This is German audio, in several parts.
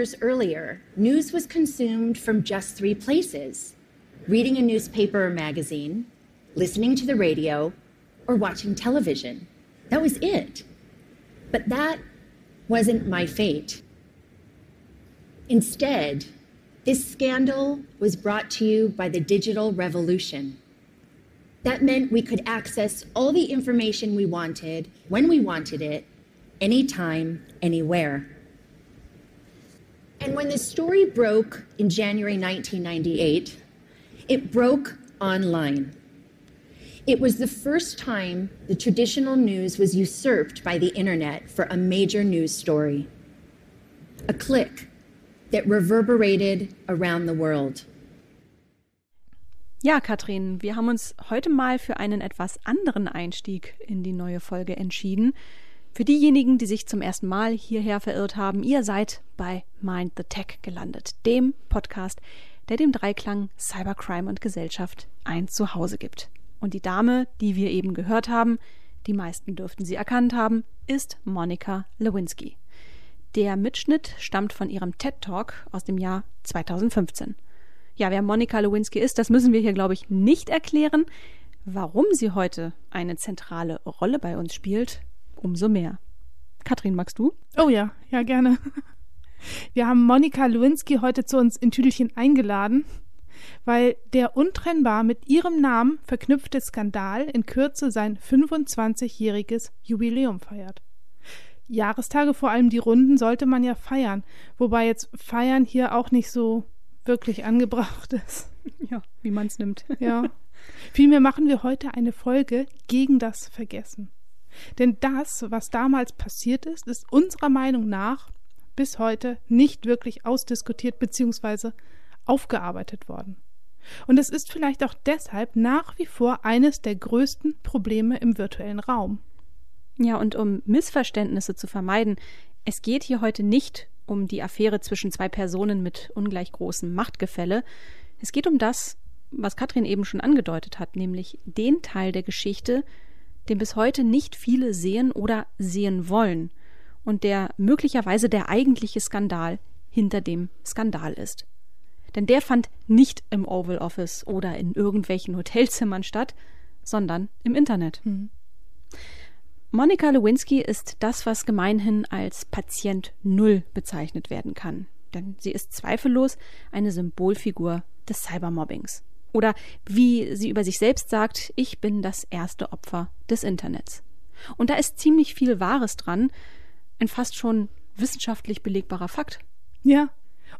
Years earlier, news was consumed from just three places reading a newspaper or magazine, listening to the radio, or watching television. That was it. But that wasn't my fate. Instead, this scandal was brought to you by the digital revolution. That meant we could access all the information we wanted when we wanted it, anytime, anywhere. And when the story broke in January 1998, it broke online. It was the first time the traditional news was usurped by the internet for a major news story. A click that reverberated around the world. Ja, Katrin, wir haben uns heute mal für einen etwas anderen Einstieg in die neue Folge entschieden. Für diejenigen, die sich zum ersten Mal hierher verirrt haben, ihr seid bei Mind the Tech gelandet, dem Podcast, der dem Dreiklang Cybercrime und Gesellschaft ein Zuhause gibt. Und die Dame, die wir eben gehört haben, die meisten dürften sie erkannt haben, ist Monika Lewinsky. Der Mitschnitt stammt von ihrem TED Talk aus dem Jahr 2015. Ja, wer Monika Lewinsky ist, das müssen wir hier, glaube ich, nicht erklären. Warum sie heute eine zentrale Rolle bei uns spielt, umso mehr. Katrin, magst du? Oh ja, ja, gerne. Wir haben Monika Lewinsky heute zu uns in Tüdelchen eingeladen, weil der untrennbar mit ihrem Namen verknüpfte Skandal in Kürze sein 25-jähriges Jubiläum feiert. Jahrestage, vor allem die Runden, sollte man ja feiern, wobei jetzt feiern hier auch nicht so wirklich angebracht ist. Ja, wie man es nimmt. Ja. Vielmehr machen wir heute eine Folge gegen das Vergessen. Denn das, was damals passiert ist, ist unserer Meinung nach bis heute nicht wirklich ausdiskutiert bzw. aufgearbeitet worden. Und es ist vielleicht auch deshalb nach wie vor eines der größten Probleme im virtuellen Raum. Ja, und um Missverständnisse zu vermeiden, es geht hier heute nicht um die Affäre zwischen zwei Personen mit ungleich großem Machtgefälle. Es geht um das, was Katrin eben schon angedeutet hat, nämlich den Teil der Geschichte, den bis heute nicht viele sehen oder sehen wollen und der möglicherweise der eigentliche Skandal hinter dem Skandal ist. Denn der fand nicht im Oval Office oder in irgendwelchen Hotelzimmern statt, sondern im Internet. Mhm. Monika Lewinsky ist das, was gemeinhin als Patient Null bezeichnet werden kann. Denn sie ist zweifellos eine Symbolfigur des Cybermobbings. Oder wie sie über sich selbst sagt, ich bin das erste Opfer des Internets. Und da ist ziemlich viel Wahres dran, ein fast schon wissenschaftlich belegbarer Fakt. Ja,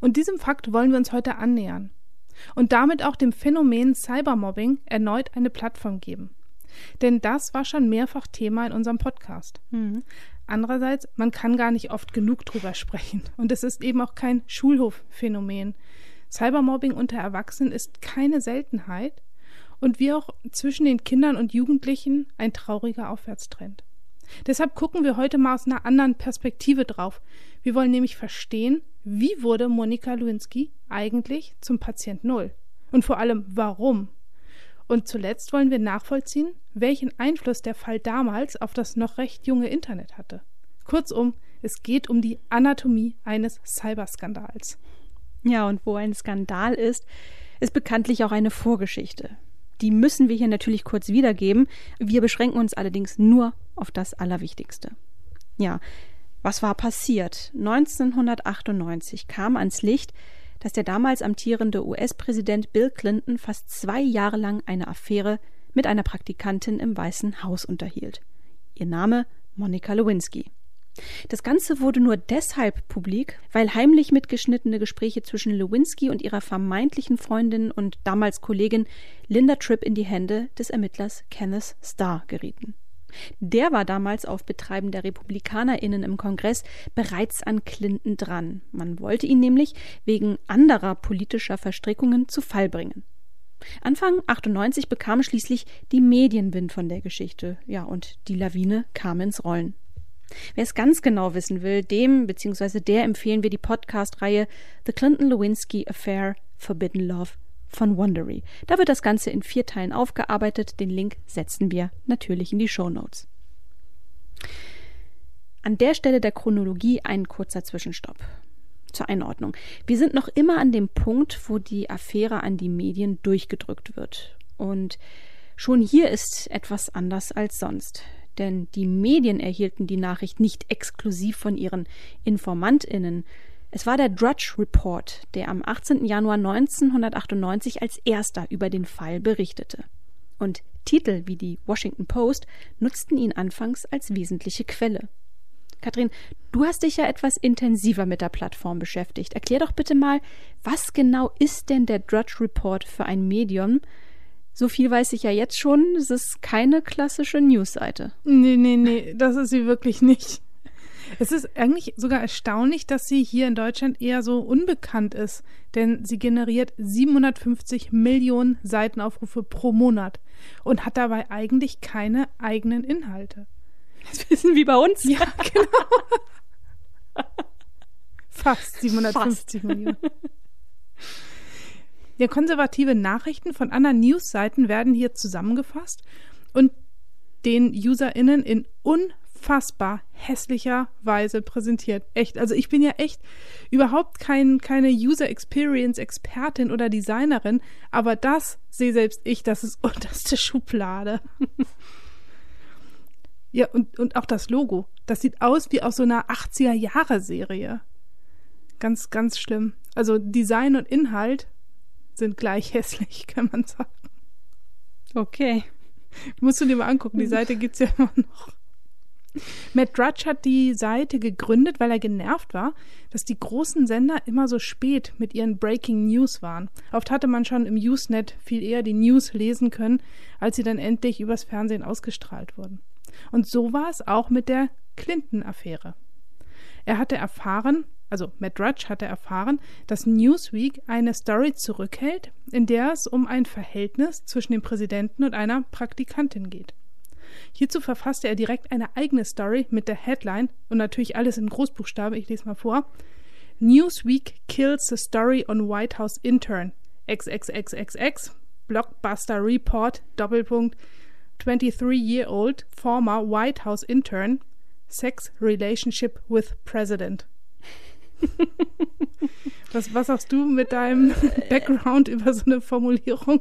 und diesem Fakt wollen wir uns heute annähern. Und damit auch dem Phänomen Cybermobbing erneut eine Plattform geben. Denn das war schon mehrfach Thema in unserem Podcast. Mhm. Andererseits, man kann gar nicht oft genug drüber sprechen. Und es ist eben auch kein Schulhofphänomen. Cybermobbing unter Erwachsenen ist keine Seltenheit und wie auch zwischen den Kindern und Jugendlichen ein trauriger Aufwärtstrend. Deshalb gucken wir heute mal aus einer anderen Perspektive drauf. Wir wollen nämlich verstehen, wie wurde Monika Lewinsky eigentlich zum Patient Null? Und vor allem, warum? Und zuletzt wollen wir nachvollziehen, welchen Einfluss der Fall damals auf das noch recht junge Internet hatte. Kurzum, es geht um die Anatomie eines Cyberskandals. Ja, und wo ein Skandal ist, ist bekanntlich auch eine Vorgeschichte. Die müssen wir hier natürlich kurz wiedergeben. Wir beschränken uns allerdings nur auf das Allerwichtigste. Ja, was war passiert? 1998 kam ans Licht, dass der damals amtierende US-Präsident Bill Clinton fast zwei Jahre lang eine Affäre mit einer Praktikantin im Weißen Haus unterhielt. Ihr Name Monica Lewinsky. Das Ganze wurde nur deshalb publik, weil heimlich mitgeschnittene Gespräche zwischen Lewinsky und ihrer vermeintlichen Freundin und damals Kollegin Linda Tripp in die Hände des Ermittlers Kenneth Starr gerieten. Der war damals auf Betreiben der RepublikanerInnen im Kongress bereits an Clinton dran. Man wollte ihn nämlich wegen anderer politischer Verstrickungen zu Fall bringen. Anfang 98 bekamen schließlich die Medien Wind von der Geschichte. Ja, und die Lawine kam ins Rollen. Wer es ganz genau wissen will, dem bzw. der empfehlen wir die Podcast-Reihe The Clinton Lewinsky Affair Forbidden Love von Wondery. Da wird das Ganze in vier Teilen aufgearbeitet. Den Link setzen wir natürlich in die Show Notes. An der Stelle der Chronologie ein kurzer Zwischenstopp. Zur Einordnung. Wir sind noch immer an dem Punkt, wo die Affäre an die Medien durchgedrückt wird. Und schon hier ist etwas anders als sonst. Denn die Medien erhielten die Nachricht nicht exklusiv von ihren Informantinnen. Es war der Drudge Report, der am 18. Januar 1998 als erster über den Fall berichtete. Und Titel wie die Washington Post nutzten ihn anfangs als wesentliche Quelle. Kathrin, du hast dich ja etwas intensiver mit der Plattform beschäftigt. Erklär doch bitte mal, was genau ist denn der Drudge Report für ein Medium? So viel weiß ich ja jetzt schon, es ist keine klassische Newsseite. Nee, nee, nee, das ist sie wirklich nicht. Es ist eigentlich sogar erstaunlich, dass sie hier in Deutschland eher so unbekannt ist, denn sie generiert 750 Millionen Seitenaufrufe pro Monat und hat dabei eigentlich keine eigenen Inhalte. Das wissen wie bei uns. Ja, genau. Fast 750 Fast. Millionen. Ja, konservative Nachrichten von anderen Newsseiten werden hier zusammengefasst und den UserInnen in unfassbar hässlicher Weise präsentiert. Echt. Also ich bin ja echt überhaupt kein, keine User Experience Expertin oder Designerin, aber das sehe selbst ich, das ist unterste Schublade. Ja, und, und auch das Logo. Das sieht aus wie aus so einer 80er-Jahre-Serie. Ganz, ganz schlimm. Also Design und Inhalt sind gleich hässlich, kann man sagen. Okay. Musst du dir mal angucken, die Seite gibt's ja immer noch. Matt Drudge hat die Seite gegründet, weil er genervt war, dass die großen Sender immer so spät mit ihren Breaking News waren. Oft hatte man schon im Usenet viel eher die News lesen können, als sie dann endlich übers Fernsehen ausgestrahlt wurden. Und so war es auch mit der Clinton-Affäre. Er hatte erfahren, also Matt Drudge hatte erfahren, dass Newsweek eine Story zurückhält, in der es um ein Verhältnis zwischen dem Präsidenten und einer Praktikantin geht. Hierzu verfasste er direkt eine eigene Story mit der Headline und natürlich alles in Großbuchstaben, ich lese mal vor. Newsweek kills the story on White House intern. XXXXX Blockbuster Report Doppelpunkt 23-year-old former White House intern, sex relationship with president. was, was sagst du mit deinem Background über so eine Formulierung?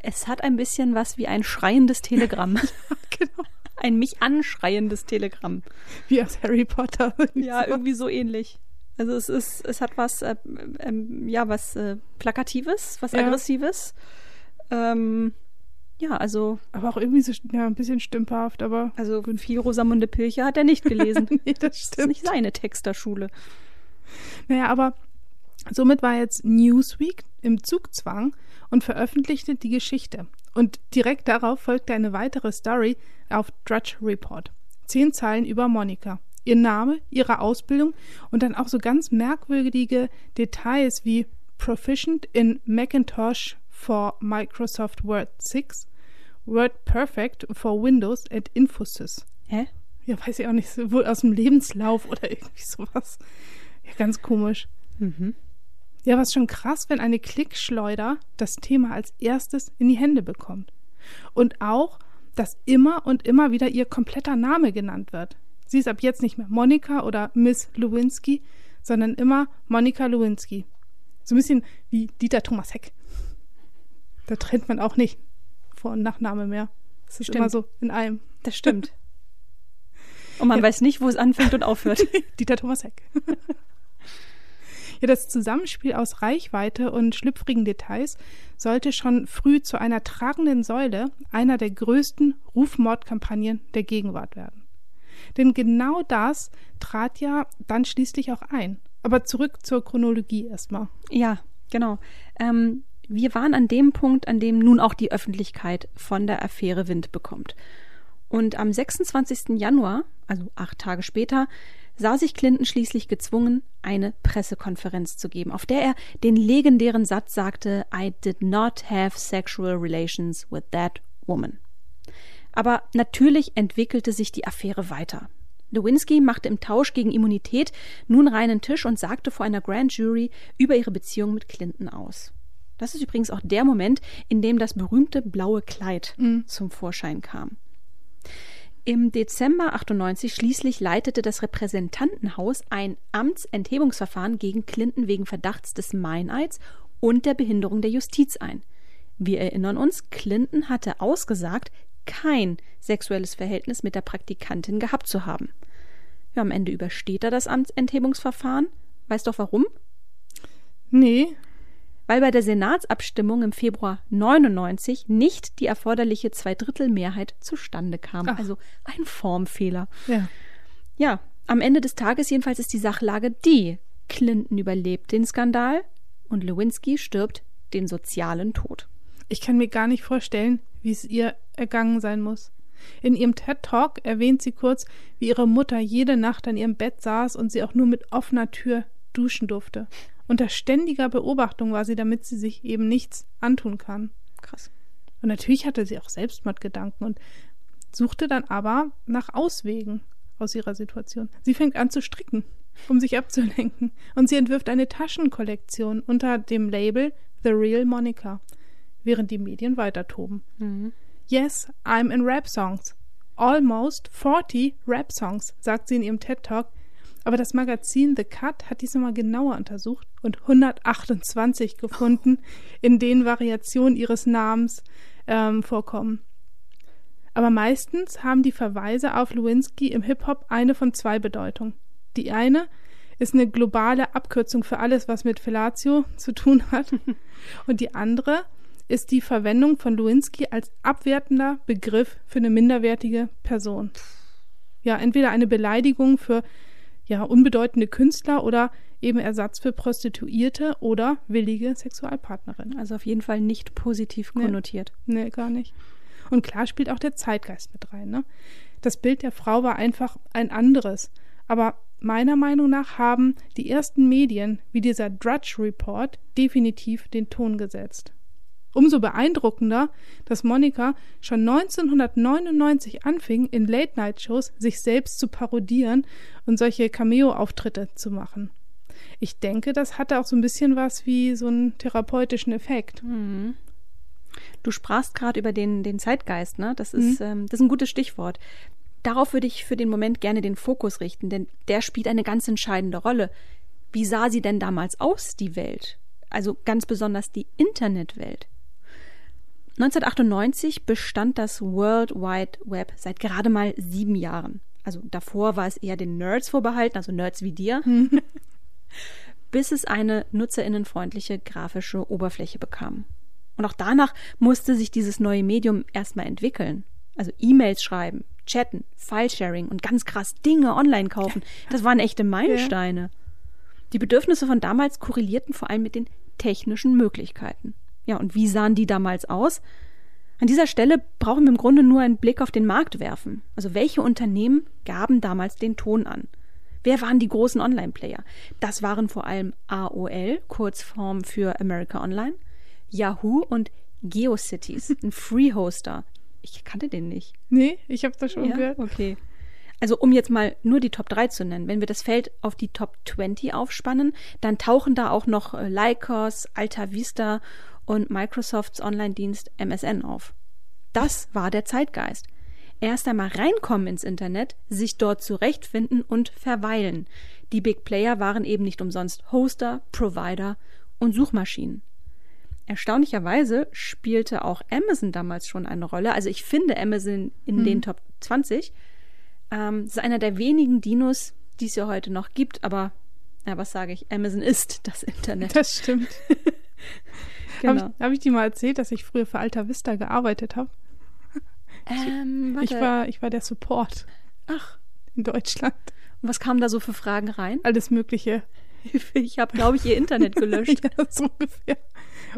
Es hat ein bisschen was wie ein schreiendes Telegramm. ja, genau. Ein mich anschreiendes Telegramm. Wie aus Harry Potter. ja, so. irgendwie so ähnlich. Also es ist, es hat was, äh, äh, ja, was äh, Plakatives, was ja. Aggressives. Ähm, ja, also. Aber auch irgendwie so ja, ein bisschen stümperhaft, aber. Also viel Rosamunde Pilcher hat er nicht gelesen. nee, das stimmt. Das ist nicht seine Texterschule. Naja, aber somit war jetzt Newsweek im Zugzwang und veröffentlichte die Geschichte. Und direkt darauf folgte eine weitere Story auf Drudge Report. Zehn Zeilen über Monika. Ihr Name, ihre Ausbildung und dann auch so ganz merkwürdige Details wie Proficient in Macintosh for Microsoft Word 6 Word Perfect for Windows at Infosys. Hä? Ja, weiß ich auch nicht, wohl aus dem Lebenslauf oder irgendwie sowas. Ja, ganz komisch. Mhm. Ja, was schon krass, wenn eine Klickschleuder das Thema als erstes in die Hände bekommt. Und auch, dass immer und immer wieder ihr kompletter Name genannt wird. Sie ist ab jetzt nicht mehr Monika oder Miss Lewinsky, sondern immer Monika Lewinsky. So ein bisschen wie Dieter Thomas Heck. Da trennt man auch nicht vor- und Nachname mehr. Es ist stimmt. immer so in einem. Das stimmt. Und man ja. weiß nicht, wo es anfängt und aufhört. Dieter Thomas Heck. Ja, das Zusammenspiel aus Reichweite und schlüpfrigen Details sollte schon früh zu einer tragenden Säule einer der größten Rufmordkampagnen der Gegenwart werden. Denn genau das trat ja dann schließlich auch ein. Aber zurück zur Chronologie erstmal. Ja, genau. Ähm, wir waren an dem Punkt, an dem nun auch die Öffentlichkeit von der Affäre Wind bekommt. Und am 26. Januar, also acht Tage später, sah sich Clinton schließlich gezwungen, eine Pressekonferenz zu geben, auf der er den legendären Satz sagte, I did not have sexual relations with that woman. Aber natürlich entwickelte sich die Affäre weiter. Lewinsky machte im Tausch gegen Immunität nun reinen Tisch und sagte vor einer Grand Jury über ihre Beziehung mit Clinton aus. Das ist übrigens auch der Moment, in dem das berühmte blaue Kleid mhm. zum Vorschein kam. Im Dezember 98 schließlich leitete das Repräsentantenhaus ein Amtsenthebungsverfahren gegen Clinton wegen Verdachts des Meineids und der Behinderung der Justiz ein. Wir erinnern uns, Clinton hatte ausgesagt, kein sexuelles Verhältnis mit der Praktikantin gehabt zu haben. Ja, am Ende übersteht er das Amtsenthebungsverfahren. Weißt doch warum? Nee. Weil bei der Senatsabstimmung im Februar 99 nicht die erforderliche Zweidrittelmehrheit zustande kam. Ach. Also ein Formfehler. Ja. Ja, am Ende des Tages jedenfalls ist die Sachlage die. Clinton überlebt den Skandal und Lewinsky stirbt den sozialen Tod. Ich kann mir gar nicht vorstellen, wie es ihr ergangen sein muss. In ihrem TED-Talk erwähnt sie kurz, wie ihre Mutter jede Nacht an ihrem Bett saß und sie auch nur mit offener Tür duschen durfte. Unter ständiger Beobachtung war sie, damit sie sich eben nichts antun kann. Krass. Und natürlich hatte sie auch Selbstmordgedanken und suchte dann aber nach Auswegen aus ihrer Situation. Sie fängt an zu stricken, um sich abzulenken. Und sie entwirft eine Taschenkollektion unter dem Label The Real Monica, während die Medien weiter toben. Yes, I'm in Rap Songs. Almost 40 Rap Songs, sagt sie in ihrem TED Talk. Aber das Magazin The Cut hat dies nochmal genauer untersucht und 128 gefunden, in denen Variationen ihres Namens ähm, vorkommen. Aber meistens haben die Verweise auf Lewinsky im Hip-Hop eine von zwei Bedeutungen. Die eine ist eine globale Abkürzung für alles, was mit Fellatio zu tun hat. Und die andere ist die Verwendung von Lewinsky als abwertender Begriff für eine minderwertige Person. Ja, entweder eine Beleidigung für ja, unbedeutende Künstler oder eben Ersatz für Prostituierte oder willige Sexualpartnerin. Also auf jeden Fall nicht positiv Nee. konnotiert. Nee, gar nicht. Und klar spielt auch der Zeitgeist mit rein. Ne? Das Bild der Frau war einfach ein anderes. Aber meiner Meinung nach haben die ersten Medien, wie dieser Drudge Report, definitiv den Ton gesetzt. Umso beeindruckender, dass Monika schon 1999 anfing, in Late-Night-Shows sich selbst zu parodieren und solche Cameo-Auftritte zu machen. Ich denke, das hatte auch so ein bisschen was wie so einen therapeutischen Effekt. Du sprachst gerade über den, den Zeitgeist, ne? Das ist, ähm, das ist ein gutes Stichwort. Darauf würde ich für den Moment gerne den Fokus richten, denn der spielt eine ganz entscheidende Rolle. Wie sah sie denn damals aus, die Welt? Also ganz besonders die Internetwelt. 1998 bestand das World Wide Web seit gerade mal sieben Jahren. Also davor war es eher den Nerds vorbehalten, also Nerds wie dir, bis es eine nutzerinnenfreundliche grafische Oberfläche bekam. Und auch danach musste sich dieses neue Medium erstmal entwickeln. Also E-Mails schreiben, chatten, Filesharing und ganz krass Dinge online kaufen. Das waren echte Meilensteine. Die Bedürfnisse von damals korrelierten vor allem mit den technischen Möglichkeiten. Ja, und wie sahen die damals aus? An dieser Stelle brauchen wir im Grunde nur einen Blick auf den Markt werfen. Also welche Unternehmen gaben damals den Ton an? Wer waren die großen Online-Player? Das waren vor allem AOL, Kurzform für America Online, Yahoo und GeoCities, ein Free-Hoster. Ich kannte den nicht. Nee, ich habe das schon Ja, gehört. okay. Also um jetzt mal nur die Top 3 zu nennen, wenn wir das Feld auf die Top 20 aufspannen, dann tauchen da auch noch äh, Lycos, Alta Vista und Microsofts Online-Dienst MSN auf. Das war der Zeitgeist. Erst einmal reinkommen ins Internet, sich dort zurechtfinden und verweilen. Die Big Player waren eben nicht umsonst Hoster, Provider und Suchmaschinen. Erstaunlicherweise spielte auch Amazon damals schon eine Rolle. Also ich finde Amazon in den Top 20. Ähm, das ist einer der wenigen Dinos, die es ja heute noch gibt, aber ja, was sage ich? Amazon ist das Internet. Das stimmt. Genau. Habe ich, hab ich dir mal erzählt, dass ich früher für Alta Vista gearbeitet habe? ähm, Ich warte. war, ich war der Support Ach, in Deutschland. und was kam da so für Fragen rein? Alles Mögliche. Ich habe, glaube ich, ihr Internet gelöscht. ja, so ungefähr.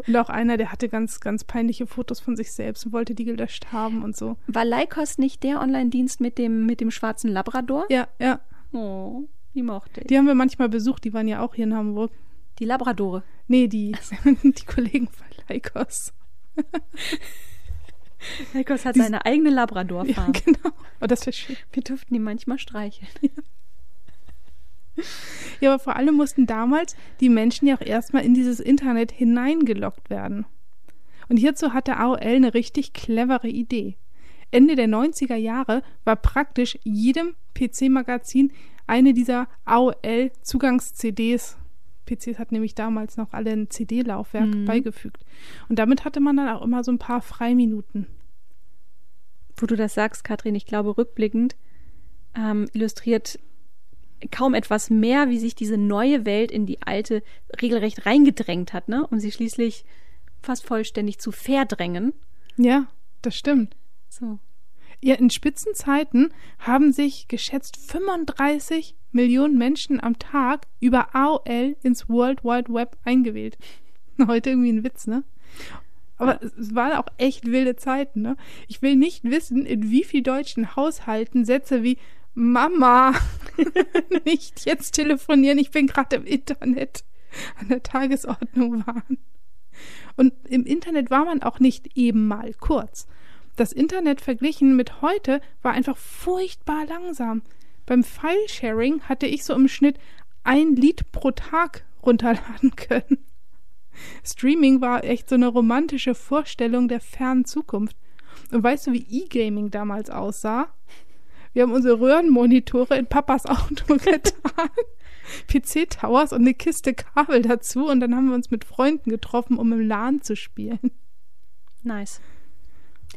Und auch einer, der hatte ganz, ganz peinliche Fotos von sich selbst und wollte die gelöscht haben und so. War Lycos nicht der Online-Dienst mit dem, mit dem schwarzen Labrador? Ja, ja. Oh, die mochte ich. Die haben wir manchmal besucht, die waren ja auch hier in Hamburg. Die Labradore. Nee, die, die Kollegen von Lycos. Lycos hat Die- seine eigene Ja, Labrador-Farm. genau. Oh, das wäre schön. Wir durften die manchmal streicheln. Ja, aber vor allem mussten damals die Menschen ja auch erstmal in dieses Internet hineingelockt werden. Und hierzu hatte AOL eine richtig clevere Idee. Ende der 90er Jahre war praktisch jedem PC-Magazin eine dieser AOL-Zugangs-CDs. PCs hat nämlich damals noch alle ein CD-Laufwerk Mhm. beigefügt. Und damit hatte man dann auch immer so ein paar Freiminuten. Wo du das sagst, Katrin, ich glaube, rückblickend ähm, illustriert kaum etwas mehr, wie sich diese neue Welt in die alte regelrecht reingedrängt hat, ne? Um sie schließlich fast vollständig zu verdrängen. Ja, das stimmt. So. Ja, in Spitzenzeiten haben sich geschätzt 35 Millionen Menschen am Tag über AOL ins World Wide Web eingewählt. Heute irgendwie ein Witz, ne? Aber es waren auch echt wilde Zeiten, ne? Ich will nicht wissen, in wie viel deutschen Haushalten Sätze wie Mama, nicht jetzt telefonieren, ich bin gerade im Internet an der Tagesordnung waren. Und im Internet war man auch nicht eben mal kurz. Das Internet verglichen mit heute war einfach furchtbar langsam. Beim File-Sharing hatte ich so im Schnitt ein Lied pro Tag runterladen können. Streaming war echt so eine romantische Vorstellung der fernen Zukunft. Und weißt du, wie E-Gaming damals aussah? Wir haben unsere Röhrenmonitore in Papas Auto getan. PC-Towers und eine Kiste Kabel dazu und dann haben wir uns mit Freunden getroffen, um im LAN zu spielen. Nice.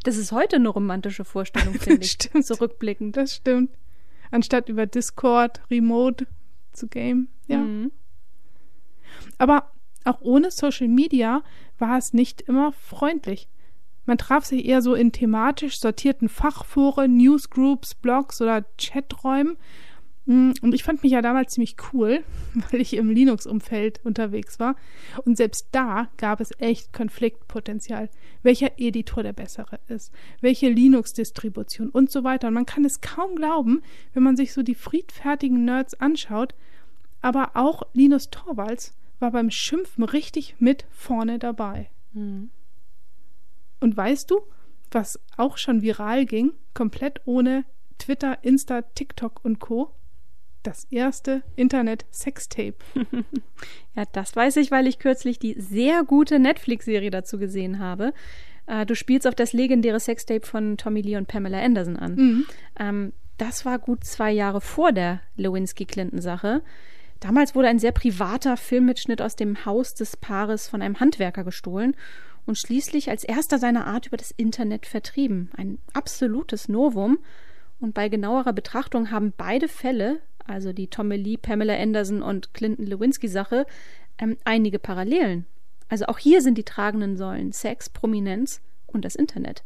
Das ist heute eine romantische Vorstellung, finde ich. Stimmt. Zurückblickend. Das stimmt. Anstatt über Discord, Remote zu game. Ja. Mhm. Aber auch ohne Social Media war es nicht immer freundlich. Man traf sich eher so in thematisch sortierten Fachforen, Newsgroups, Blogs oder Chaträumen. Mm, Und ich fand mich ja damals ziemlich cool, weil ich im Linux-Umfeld unterwegs war. Und selbst da gab es echt Konfliktpotenzial. Welcher Editor der bessere ist, welche Linux-Distribution und so weiter. Und man kann es kaum glauben, wenn man sich so die friedfertigen Nerds anschaut. Aber auch Linus Torvalds war beim Schimpfen richtig mit vorne dabei. Mhm. Und weißt du, was auch schon viral ging, komplett ohne Twitter, Insta, TikTok und Co? Das erste Internet-Sextape. Ja, das weiß ich, weil ich kürzlich die sehr gute Netflix-Serie dazu gesehen habe. Äh, du spielst auf das legendäre Sextape von Tommy Lee und Pamela Anderson an. Mhm. Ähm, das war gut zwei Jahre vor der Lewinsky-Clinton-Sache. Damals wurde ein sehr privater Filmmitschnitt aus dem Haus des Paares von einem Handwerker gestohlen und schließlich als erster seiner Art über das Internet vertrieben. Ein absolutes Novum. Und bei genauerer Betrachtung haben beide Fälle, also die Tommy Lee, Pamela Anderson und Clinton Lewinsky-Sache, ähm, einige Parallelen. Also auch hier sind die tragenden Säulen Sex, Prominenz und das Internet.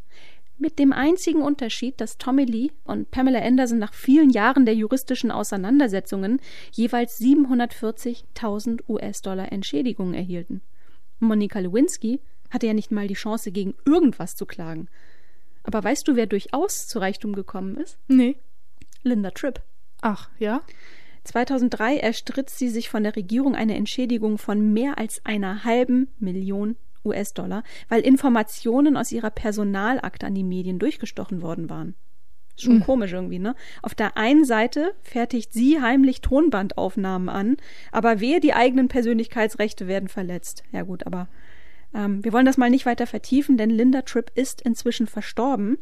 Mit dem einzigen Unterschied, dass Tommy Lee und Pamela Anderson nach vielen Jahren der juristischen Auseinandersetzungen jeweils 740.000 US-Dollar Entschädigungen erhielten. Monika Lewinsky hatte ja nicht mal die Chance, gegen irgendwas zu klagen. Aber weißt du, wer durchaus zu Reichtum gekommen ist? Nee. Linda Tripp. Ach, ja? 2003 erstritt sie sich von der Regierung eine Entschädigung von mehr als einer halben Million US-Dollar, weil Informationen aus ihrer Personalakte an die Medien durchgestochen worden waren. Schon Mhm. komisch irgendwie, ne? Auf der einen Seite fertigt sie heimlich Tonbandaufnahmen an, aber wehe, die eigenen Persönlichkeitsrechte werden verletzt. Ja gut, aber ähm, wir wollen das mal nicht weiter vertiefen, denn Linda Tripp ist inzwischen verstorben.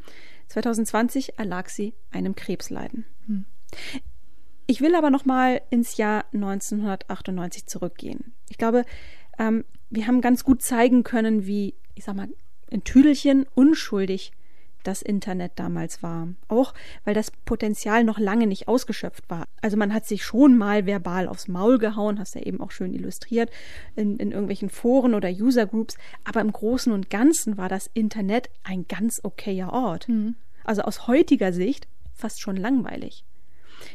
2020 erlag sie einem Krebsleiden. Hm. Ich will aber noch mal ins Jahr 1998 zurückgehen. Ich glaube, ähm, wir haben ganz gut zeigen können, wie, ich sag mal, in Tüdelchen unschuldig das Internet damals war. Auch weil das Potenzial noch lange nicht ausgeschöpft war. Also man hat sich schon mal verbal aufs Maul gehauen, hast ja eben auch schön illustriert, in, in irgendwelchen Foren oder Usergroups. Aber im Großen und Ganzen war das Internet ein ganz okayer Ort. Also aus heutiger Sicht fast schon langweilig.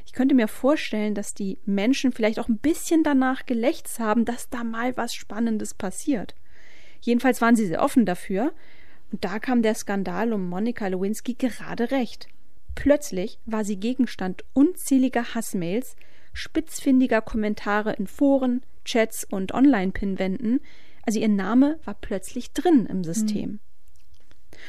Ich könnte mir vorstellen, dass die Menschen vielleicht auch ein bisschen danach gelächzt haben, dass da mal was Spannendes passiert. Jedenfalls waren sie sehr offen dafür. Und da kam der Skandal um Monika Lewinsky gerade recht. Plötzlich war sie Gegenstand unzähliger Hassmails, spitzfindiger Kommentare in Foren, Chats und Online-Pinwänden. Also ihr Name war plötzlich drin im System.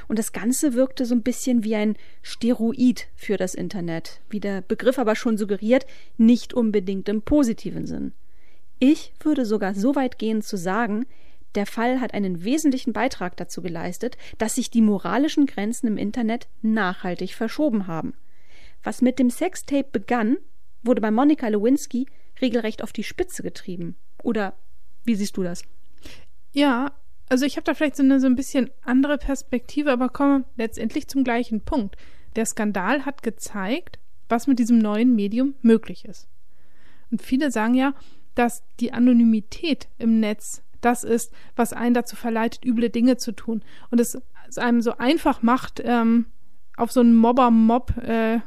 Und das Ganze wirkte so ein bisschen wie ein Steroid für das Internet, wie der Begriff aber schon suggeriert, nicht unbedingt im positiven Sinn. Ich würde sogar so weit gehen zu sagen, Der Fall hat einen wesentlichen Beitrag dazu geleistet, dass sich die moralischen Grenzen im Internet nachhaltig verschoben haben. Was mit dem Sextape begann, wurde bei Monika Lewinsky regelrecht auf die Spitze getrieben. Oder wie siehst du das? Ja, also ich habe da vielleicht so eine so ein bisschen andere Perspektive, aber komme letztendlich zum gleichen Punkt. Der Skandal hat gezeigt, was mit diesem neuen Medium möglich ist. Und viele sagen ja, dass die Anonymität im Netz das ist, was einen dazu verleitet, üble Dinge zu tun. Und es, einem so einfach macht, ähm, auf so einen Mobber-Mob äh,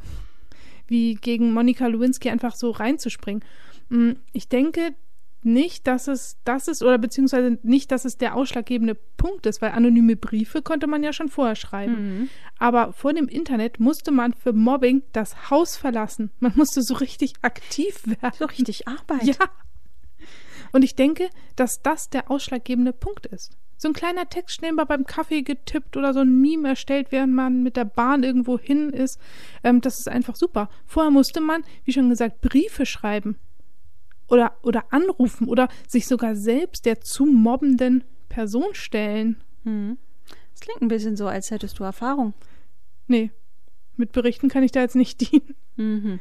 wie gegen Monika Lewinsky einfach so reinzuspringen. Mm, ich denke nicht, dass es das ist, oder beziehungsweise nicht, dass es der ausschlaggebende Punkt ist, weil anonyme Briefe konnte man ja schon vorher schreiben. Mhm. Aber vor dem Internet musste man für Mobbing das Haus verlassen. Man musste so richtig aktiv werden. So richtig arbeiten. Ja. Und ich denke, dass das der ausschlaggebende Punkt ist. So ein kleiner Text schnell mal beim Kaffee getippt oder so ein Meme erstellt, während man mit der Bahn irgendwo hin ist. Ähm, das ist einfach super. Vorher musste man, wie schon gesagt, Briefe schreiben oder, oder anrufen oder sich sogar selbst der zu mobbenden Person stellen. Hm. Das klingt ein bisschen so, als hättest du Erfahrung. Nee, mit Berichten kann ich da jetzt nicht dienen. Mhm.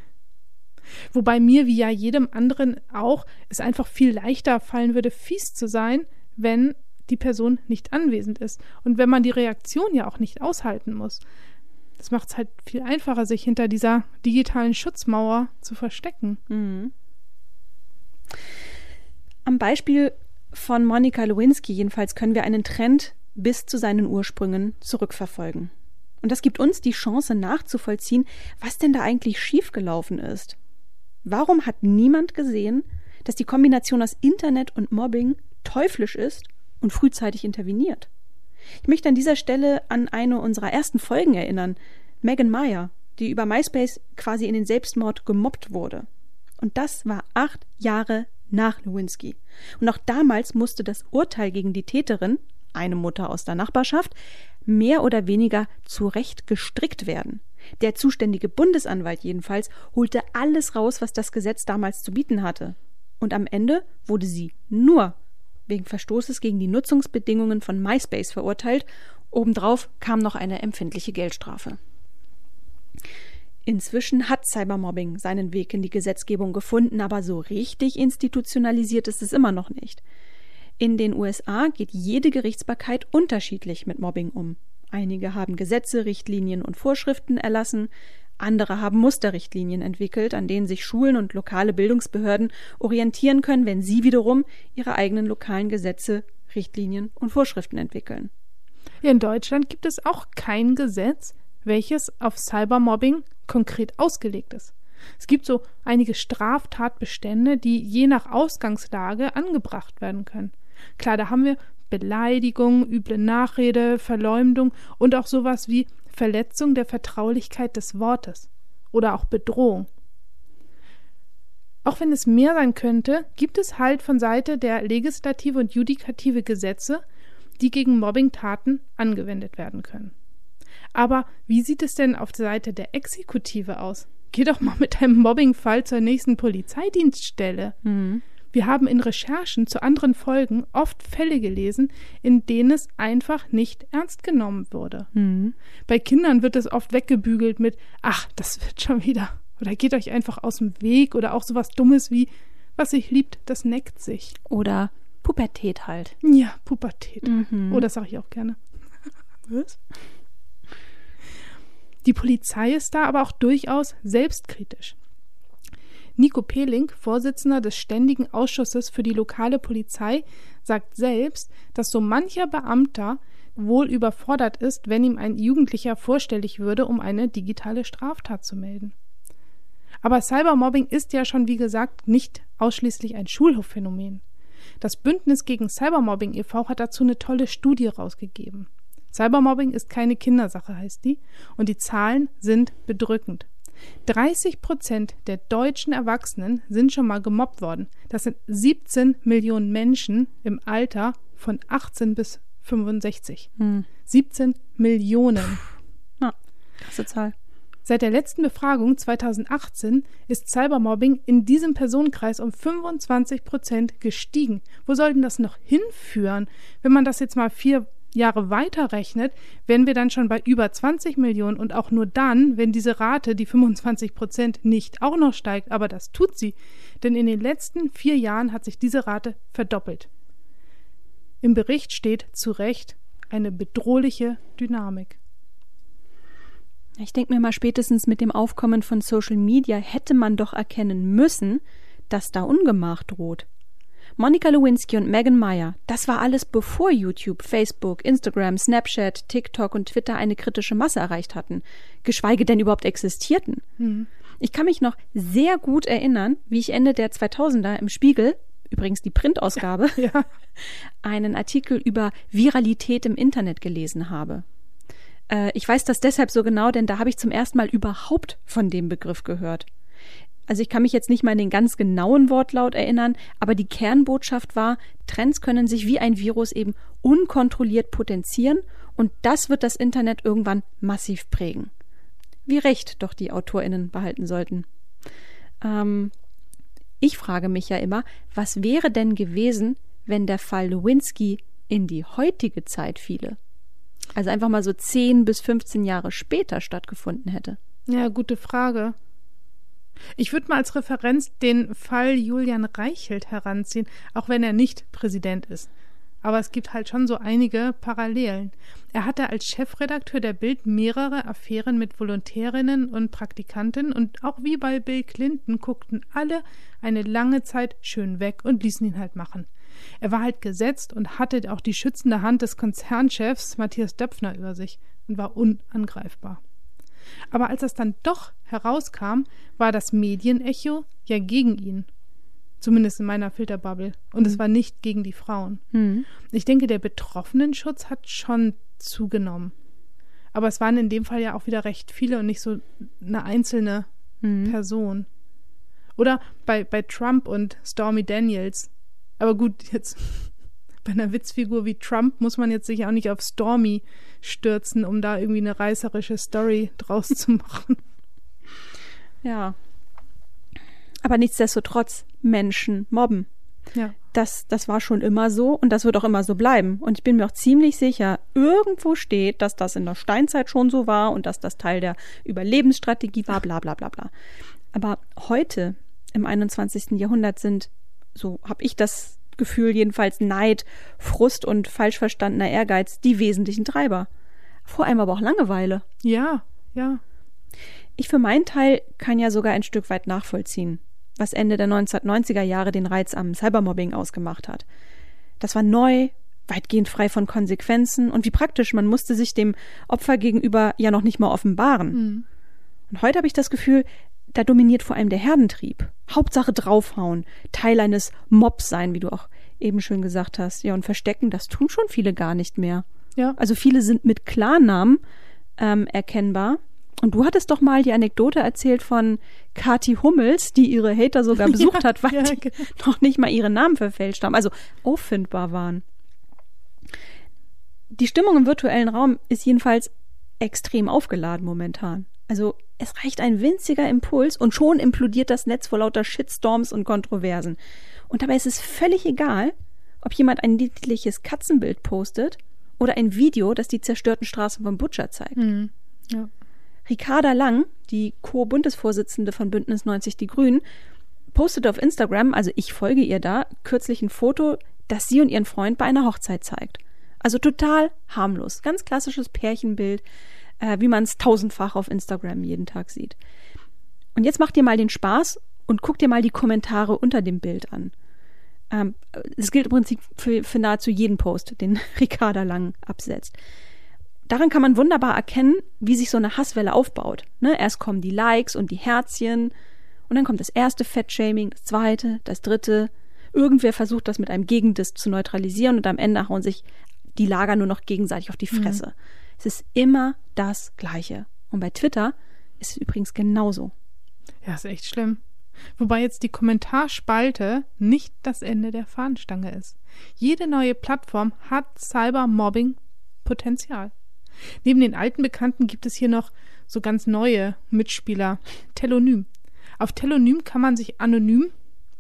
Wobei mir, wie ja jedem anderen auch, es einfach viel leichter fallen würde, fies zu sein, wenn die Person nicht anwesend ist. Und wenn man die Reaktion ja auch nicht aushalten muss. Das macht es halt viel einfacher, sich hinter dieser digitalen Schutzmauer zu verstecken. Mhm. Am Beispiel von Monika Lewinsky jedenfalls können wir einen Trend bis zu seinen Ursprüngen zurückverfolgen. Und das gibt uns die Chance nachzuvollziehen, was denn da eigentlich schiefgelaufen ist. Warum hat niemand gesehen, dass die Kombination aus Internet und Mobbing teuflisch ist und frühzeitig interveniert? Ich möchte an dieser Stelle an eine unserer ersten Folgen erinnern, Megan Meyer, die über MySpace quasi in den Selbstmord gemobbt wurde. Und das war acht Jahre nach Lewinsky. Und auch damals musste das Urteil gegen die Täterin, eine Mutter aus der Nachbarschaft, mehr oder weniger zurecht gestrickt werden. Der zuständige Bundesanwalt jedenfalls holte alles raus, was das Gesetz damals zu bieten hatte. Und am Ende wurde sie nur wegen Verstoßes gegen die Nutzungsbedingungen von MySpace verurteilt. Obendrauf kam noch eine empfindliche Geldstrafe. Inzwischen hat Cybermobbing seinen Weg in die Gesetzgebung gefunden, aber so richtig institutionalisiert ist es immer noch nicht. In den USA geht jede Gerichtsbarkeit unterschiedlich mit Mobbing um. Einige haben Gesetze, Richtlinien und Vorschriften erlassen, andere haben Musterrichtlinien entwickelt, an denen sich Schulen und lokale Bildungsbehörden orientieren können, wenn sie wiederum ihre eigenen lokalen Gesetze, Richtlinien und Vorschriften entwickeln. In Deutschland gibt es auch kein Gesetz, welches auf Cybermobbing konkret ausgelegt ist. Es gibt so einige Straftatbestände, die je nach Ausgangslage angebracht werden können. Klar, da haben wir Beleidigung, üble Nachrede, Verleumdung und auch sowas wie Verletzung der Vertraulichkeit des Wortes oder auch Bedrohung. Auch wenn es mehr sein könnte, gibt es halt von Seite der Legislative und Judikative Gesetze, die gegen Mobbingtaten angewendet werden können. Aber wie sieht es denn auf der Seite der Exekutive aus? Geh doch mal mit einem Mobbingfall zur nächsten Polizeidienststelle. Mhm. Wir haben in Recherchen zu anderen Folgen oft Fälle gelesen, in denen es einfach nicht ernst genommen wurde. Mhm. Bei Kindern wird es oft weggebügelt mit Ach, das wird schon wieder. Oder geht euch einfach aus dem Weg oder auch sowas Dummes wie Was sich liebt, das neckt sich. Oder Pubertät halt. Ja, Pubertät. Mhm. Oh, das sage ich auch gerne. Was? Die Polizei ist da aber auch durchaus selbstkritisch. Nico Peling, Vorsitzender des Ständigen Ausschusses für die lokale Polizei, sagt selbst, dass so mancher Beamter wohl überfordert ist, wenn ihm ein Jugendlicher vorstellig würde, um eine digitale Straftat zu melden. Aber Cybermobbing ist ja schon, wie gesagt, nicht ausschließlich ein Schulhofphänomen. Das Bündnis gegen Cybermobbing e.V. hat dazu eine tolle Studie rausgegeben. Cybermobbing ist keine Kindersache, heißt die, und die Zahlen sind bedrückend. 30 Prozent der deutschen Erwachsenen sind schon mal gemobbt worden. Das sind 17 Millionen Menschen im Alter von 18 bis 65. Hm. 17 Millionen. Ja, krasse Zahl. Seit der letzten Befragung 2018 ist Cybermobbing in diesem Personenkreis um 25 Prozent gestiegen. Wo soll denn das noch hinführen? Wenn man das jetzt mal vier Jahre weiterrechnet, wären wir dann schon bei über 20 Millionen und auch nur dann, wenn diese Rate, die 25 Prozent, nicht auch noch steigt. Aber das tut sie, denn in den letzten vier Jahren hat sich diese Rate verdoppelt. Im Bericht steht zu Recht eine bedrohliche Dynamik. Ich denke mir mal, spätestens mit dem Aufkommen von Social Media hätte man doch erkennen müssen, dass da Ungemach droht. Monika Lewinsky und Megan Meyer, das war alles bevor YouTube, Facebook, Instagram, Snapchat, TikTok und Twitter eine kritische Masse erreicht hatten, geschweige denn überhaupt existierten. Mhm. Ich kann mich noch sehr gut erinnern, wie ich Ende der 2000er im Spiegel, übrigens die Printausgabe, ja, einen Artikel über Viralität im Internet gelesen habe. Äh, ich weiß das deshalb so genau, denn da habe ich zum ersten Mal überhaupt von dem Begriff gehört. Also ich kann mich jetzt nicht mal an den ganz genauen Wortlaut erinnern, aber die Kernbotschaft war, Trends können sich wie ein Virus eben unkontrolliert potenzieren und das wird das Internet irgendwann massiv prägen. Wie recht doch die Autorinnen behalten sollten. Ähm, ich frage mich ja immer, was wäre denn gewesen, wenn der Fall Lewinsky in die heutige Zeit fiele? Also einfach mal so 10 bis 15 Jahre später stattgefunden hätte. Ja, gute Frage. Ich würde mal als Referenz den Fall Julian Reichelt heranziehen, auch wenn er nicht Präsident ist. Aber es gibt halt schon so einige Parallelen. Er hatte als Chefredakteur der Bild mehrere Affären mit Volontärinnen und Praktikanten und auch wie bei Bill Clinton guckten alle eine lange Zeit schön weg und ließen ihn halt machen. Er war halt gesetzt und hatte auch die schützende Hand des Konzernchefs Matthias Döpfner über sich und war unangreifbar. Aber als das dann doch herauskam, war das Medienecho ja gegen ihn. Zumindest in meiner Filterbubble. Und mhm. es war nicht gegen die Frauen. Mhm. Ich denke, der Betroffenenschutz hat schon zugenommen. Aber es waren in dem Fall ja auch wieder recht viele und nicht so eine einzelne mhm. Person. Oder bei, bei Trump und Stormy Daniels. Aber gut, jetzt bei einer Witzfigur wie Trump muss man jetzt sich auch nicht auf Stormy stürzen, um da irgendwie eine reißerische Story draus zu machen. Ja. Aber nichtsdestotrotz, Menschen mobben. Ja. Das, das war schon immer so und das wird auch immer so bleiben. Und ich bin mir auch ziemlich sicher, irgendwo steht, dass das in der Steinzeit schon so war und dass das Teil der Überlebensstrategie war, bla bla bla bla. Aber heute, im 21. Jahrhundert, sind, so habe ich das Gefühl jedenfalls Neid, Frust und falsch verstandener Ehrgeiz die wesentlichen Treiber. Vor allem aber auch Langeweile. Ja, ja. Ich für meinen Teil kann ja sogar ein Stück weit nachvollziehen, was Ende der 1990er Jahre den Reiz am Cybermobbing ausgemacht hat. Das war neu, weitgehend frei von Konsequenzen und wie praktisch, man musste sich dem Opfer gegenüber ja noch nicht mal offenbaren. Mhm. Und heute habe ich das Gefühl, da dominiert vor allem der Herdentrieb. Hauptsache draufhauen, Teil eines Mobs sein, wie du auch eben schön gesagt hast. Ja, und verstecken, das tun schon viele gar nicht mehr. Ja. Also viele sind mit Klarnamen ähm, erkennbar. Und du hattest doch mal die Anekdote erzählt von Kati Hummels, die ihre Hater sogar besucht ja, hat, weil ja, die genau. noch nicht mal ihre Namen verfälscht haben, also auffindbar waren. Die Stimmung im virtuellen Raum ist jedenfalls extrem aufgeladen momentan. Also es reicht ein winziger Impuls und schon implodiert das Netz vor lauter Shitstorms und Kontroversen. Und dabei ist es völlig egal, ob jemand ein niedliches Katzenbild postet oder ein Video, das die zerstörten Straßen von Butcher zeigt. Mhm. Ja. Ricarda Lang, die Co-Bundesvorsitzende von Bündnis 90 Die Grünen, postet auf Instagram, also ich folge ihr da, kürzlich ein Foto, das sie und ihren Freund bei einer Hochzeit zeigt. Also total harmlos, ganz klassisches Pärchenbild äh, wie man es tausendfach auf Instagram jeden Tag sieht. Und jetzt macht dir mal den Spaß und guck dir mal die Kommentare unter dem Bild an. Ähm, das gilt im Prinzip für, für nahezu jeden Post, den Ricarda Lang absetzt. Daran kann man wunderbar erkennen, wie sich so eine Hasswelle aufbaut. Ne? Erst kommen die Likes und die Herzchen und dann kommt das erste Fettshaming, das zweite, das dritte. Irgendwer versucht das mit einem Gegendiss zu neutralisieren und am Ende hauen sich die Lager nur noch gegenseitig auf die mhm. Fresse. Mhm. Es ist immer das Gleiche. Und bei Twitter ist es übrigens genauso. Ja, ist echt schlimm. Wobei jetzt die Kommentarspalte nicht das Ende der Fahnenstange ist. Jede neue Plattform hat Cybermobbing-Potenzial. Neben den alten Bekannten gibt es hier noch so ganz neue Mitspieler, Telonym. Auf Telonym kann man sich anonym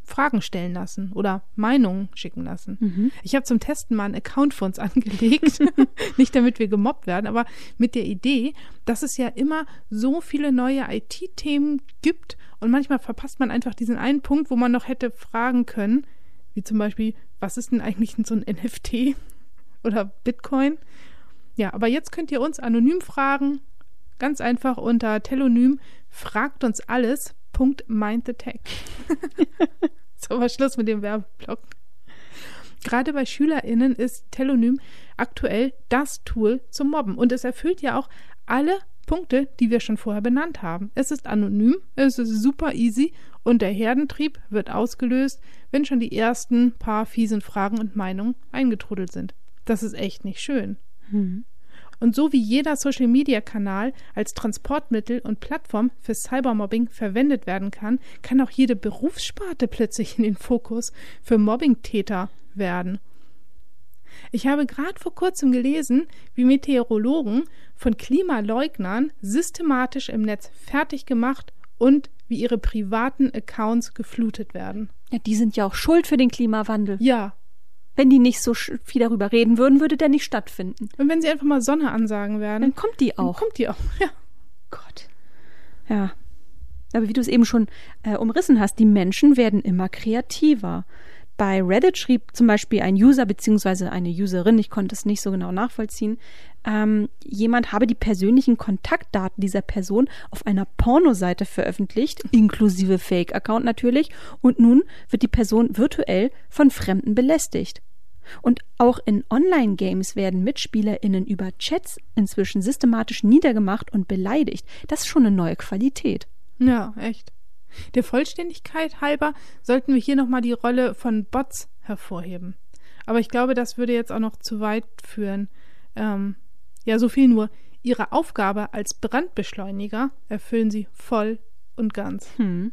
Fragen stellen lassen oder Meinungen schicken lassen. Mhm. Ich habe zum Testen mal einen Account für uns angelegt, nicht damit wir gemobbt werden, aber mit der Idee, dass es ja immer so viele neue IT-Themen gibt und manchmal verpasst man einfach diesen einen Punkt, wo man noch hätte fragen können, wie zum Beispiel, was ist denn eigentlich so ein NFT oder Bitcoin? Ja, aber jetzt könnt ihr uns anonym fragen, ganz einfach unter Telonym, fragt uns alles, Punkt mind the tech. so, aber Schluss mit dem Werbeblock. Gerade bei SchülerInnen ist Telonym aktuell das Tool zum Mobben und es erfüllt ja auch alle Punkte, die wir schon vorher benannt haben. Es ist anonym, es ist super easy und der Herdentrieb wird ausgelöst, wenn schon die ersten paar fiesen Fragen und Meinungen eingetrudelt sind. Das ist echt nicht schön. Hm. Und so wie jeder Social-Media-Kanal als Transportmittel und Plattform für Cybermobbing verwendet werden kann, kann auch jede Berufssparte plötzlich in den Fokus für Mobbingtäter werden. Ich habe gerade vor kurzem gelesen, wie Meteorologen von Klimaleugnern systematisch im Netz fertig gemacht und wie ihre privaten Accounts geflutet werden. Ja, die sind ja auch schuld für den Klimawandel. Ja, wenn die nicht so viel darüber reden würden, würde der nicht stattfinden. Und wenn sie einfach mal Sonne ansagen werden. Dann kommt die auch. Dann kommt die auch, ja. Gott. Ja. Aber wie du es eben schon äh, umrissen hast, die Menschen werden immer kreativer. Bei Reddit schrieb zum Beispiel ein User bzw. eine Userin, ich konnte es nicht so genau nachvollziehen, ähm, jemand habe die persönlichen Kontaktdaten dieser Person auf einer Pornoseite veröffentlicht, inklusive Fake-Account natürlich, und nun wird die Person virtuell von Fremden belästigt. Und auch in Online-Games werden MitspielerInnen über Chats inzwischen systematisch niedergemacht und beleidigt. Das ist schon eine neue Qualität. Ja, echt. Der Vollständigkeit halber sollten wir hier nochmal die Rolle von Bots hervorheben. Aber ich glaube, das würde jetzt auch noch zu weit führen. Ähm, ja, so viel nur. Ihre Aufgabe als Brandbeschleuniger erfüllen sie voll und ganz. Hm.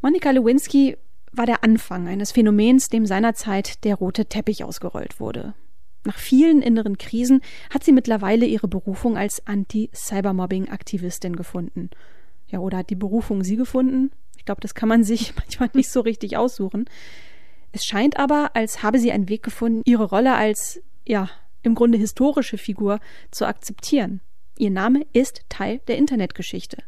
Monika Lewinsky war der Anfang eines Phänomens, dem seinerzeit der rote Teppich ausgerollt wurde. Nach vielen inneren Krisen hat sie mittlerweile ihre Berufung als Anti-Cybermobbing-Aktivistin gefunden. Ja, oder hat die Berufung sie gefunden? Ich glaube, das kann man sich manchmal nicht so richtig aussuchen. Es scheint aber, als habe sie einen Weg gefunden, ihre Rolle als, ja, im Grunde historische Figur zu akzeptieren. Ihr Name ist Teil der Internetgeschichte.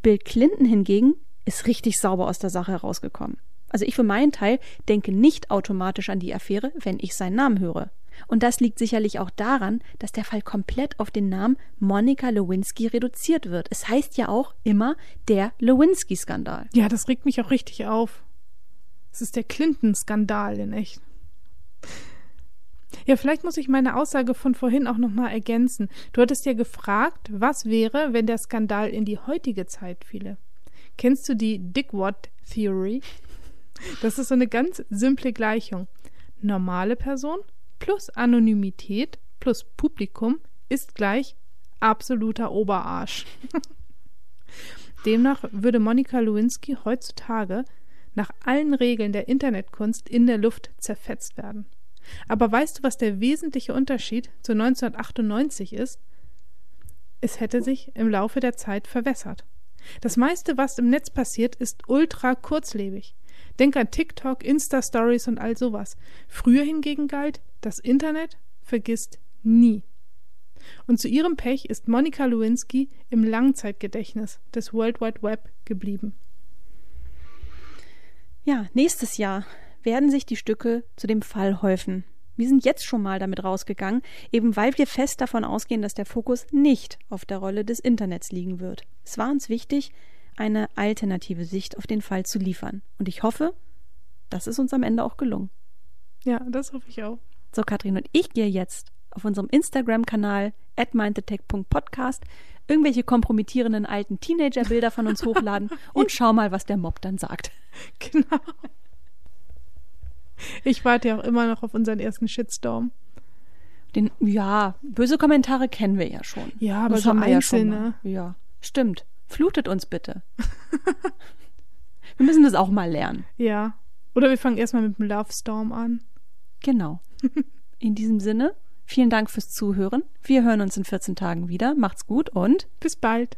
Bill Clinton hingegen ist richtig sauber aus der Sache herausgekommen. Also ich für meinen Teil denke nicht automatisch an die Affäre, wenn ich seinen Namen höre. Und das liegt sicherlich auch daran, dass der Fall komplett auf den Namen Monika Lewinsky reduziert wird. Es heißt ja auch immer der Lewinsky-Skandal. Ja, das regt mich auch richtig auf. Es ist der Clinton-Skandal in echt. Ja, vielleicht muss ich meine Aussage von vorhin auch nochmal ergänzen. Du hattest ja gefragt, was wäre, wenn der Skandal in die heutige Zeit fiele. Kennst du die Dickwad Theory? Das ist so eine ganz simple Gleichung. Normale Person plus Anonymität plus Publikum ist gleich absoluter Oberarsch. Demnach würde Monika Lewinsky heutzutage nach allen Regeln der Internetkunst in der Luft zerfetzt werden. Aber weißt du, was der wesentliche Unterschied zu 1998 ist? Es hätte sich im Laufe der Zeit verwässert. Das meiste, was im Netz passiert, ist ultra kurzlebig. Denk an TikTok, Insta-Stories und all sowas. Früher hingegen galt, das Internet vergisst nie. Und zu ihrem Pech ist Monika Lewinsky im Langzeitgedächtnis des World Wide Web geblieben. Ja, nächstes Jahr werden sich die Stücke zu dem Fall häufen. Wir sind jetzt schon mal damit rausgegangen, eben weil wir fest davon ausgehen, dass der Fokus nicht auf der Rolle des Internets liegen wird. Es war uns wichtig, eine alternative Sicht auf den Fall zu liefern. Und ich hoffe, das ist uns am Ende auch gelungen. Ja, das hoffe ich auch. So, Katrin, und ich gehe jetzt auf unserem Instagram-Kanal at mindthetech.podcast irgendwelche kompromittierenden alten Teenager-Bilder von uns hochladen und schau mal, was der Mob dann sagt. Genau. Ich warte ja auch immer noch auf unseren ersten Shitstorm. Den, ja, böse Kommentare kennen wir ja schon. Ja, aber das so haben wir einzelne. Ja, ja, stimmt. Flutet uns bitte. wir müssen das auch mal lernen. Ja. Oder wir fangen erstmal mit dem Love Storm an. Genau. In diesem Sinne, vielen Dank fürs Zuhören. Wir hören uns in 14 Tagen wieder. Macht's gut und bis bald.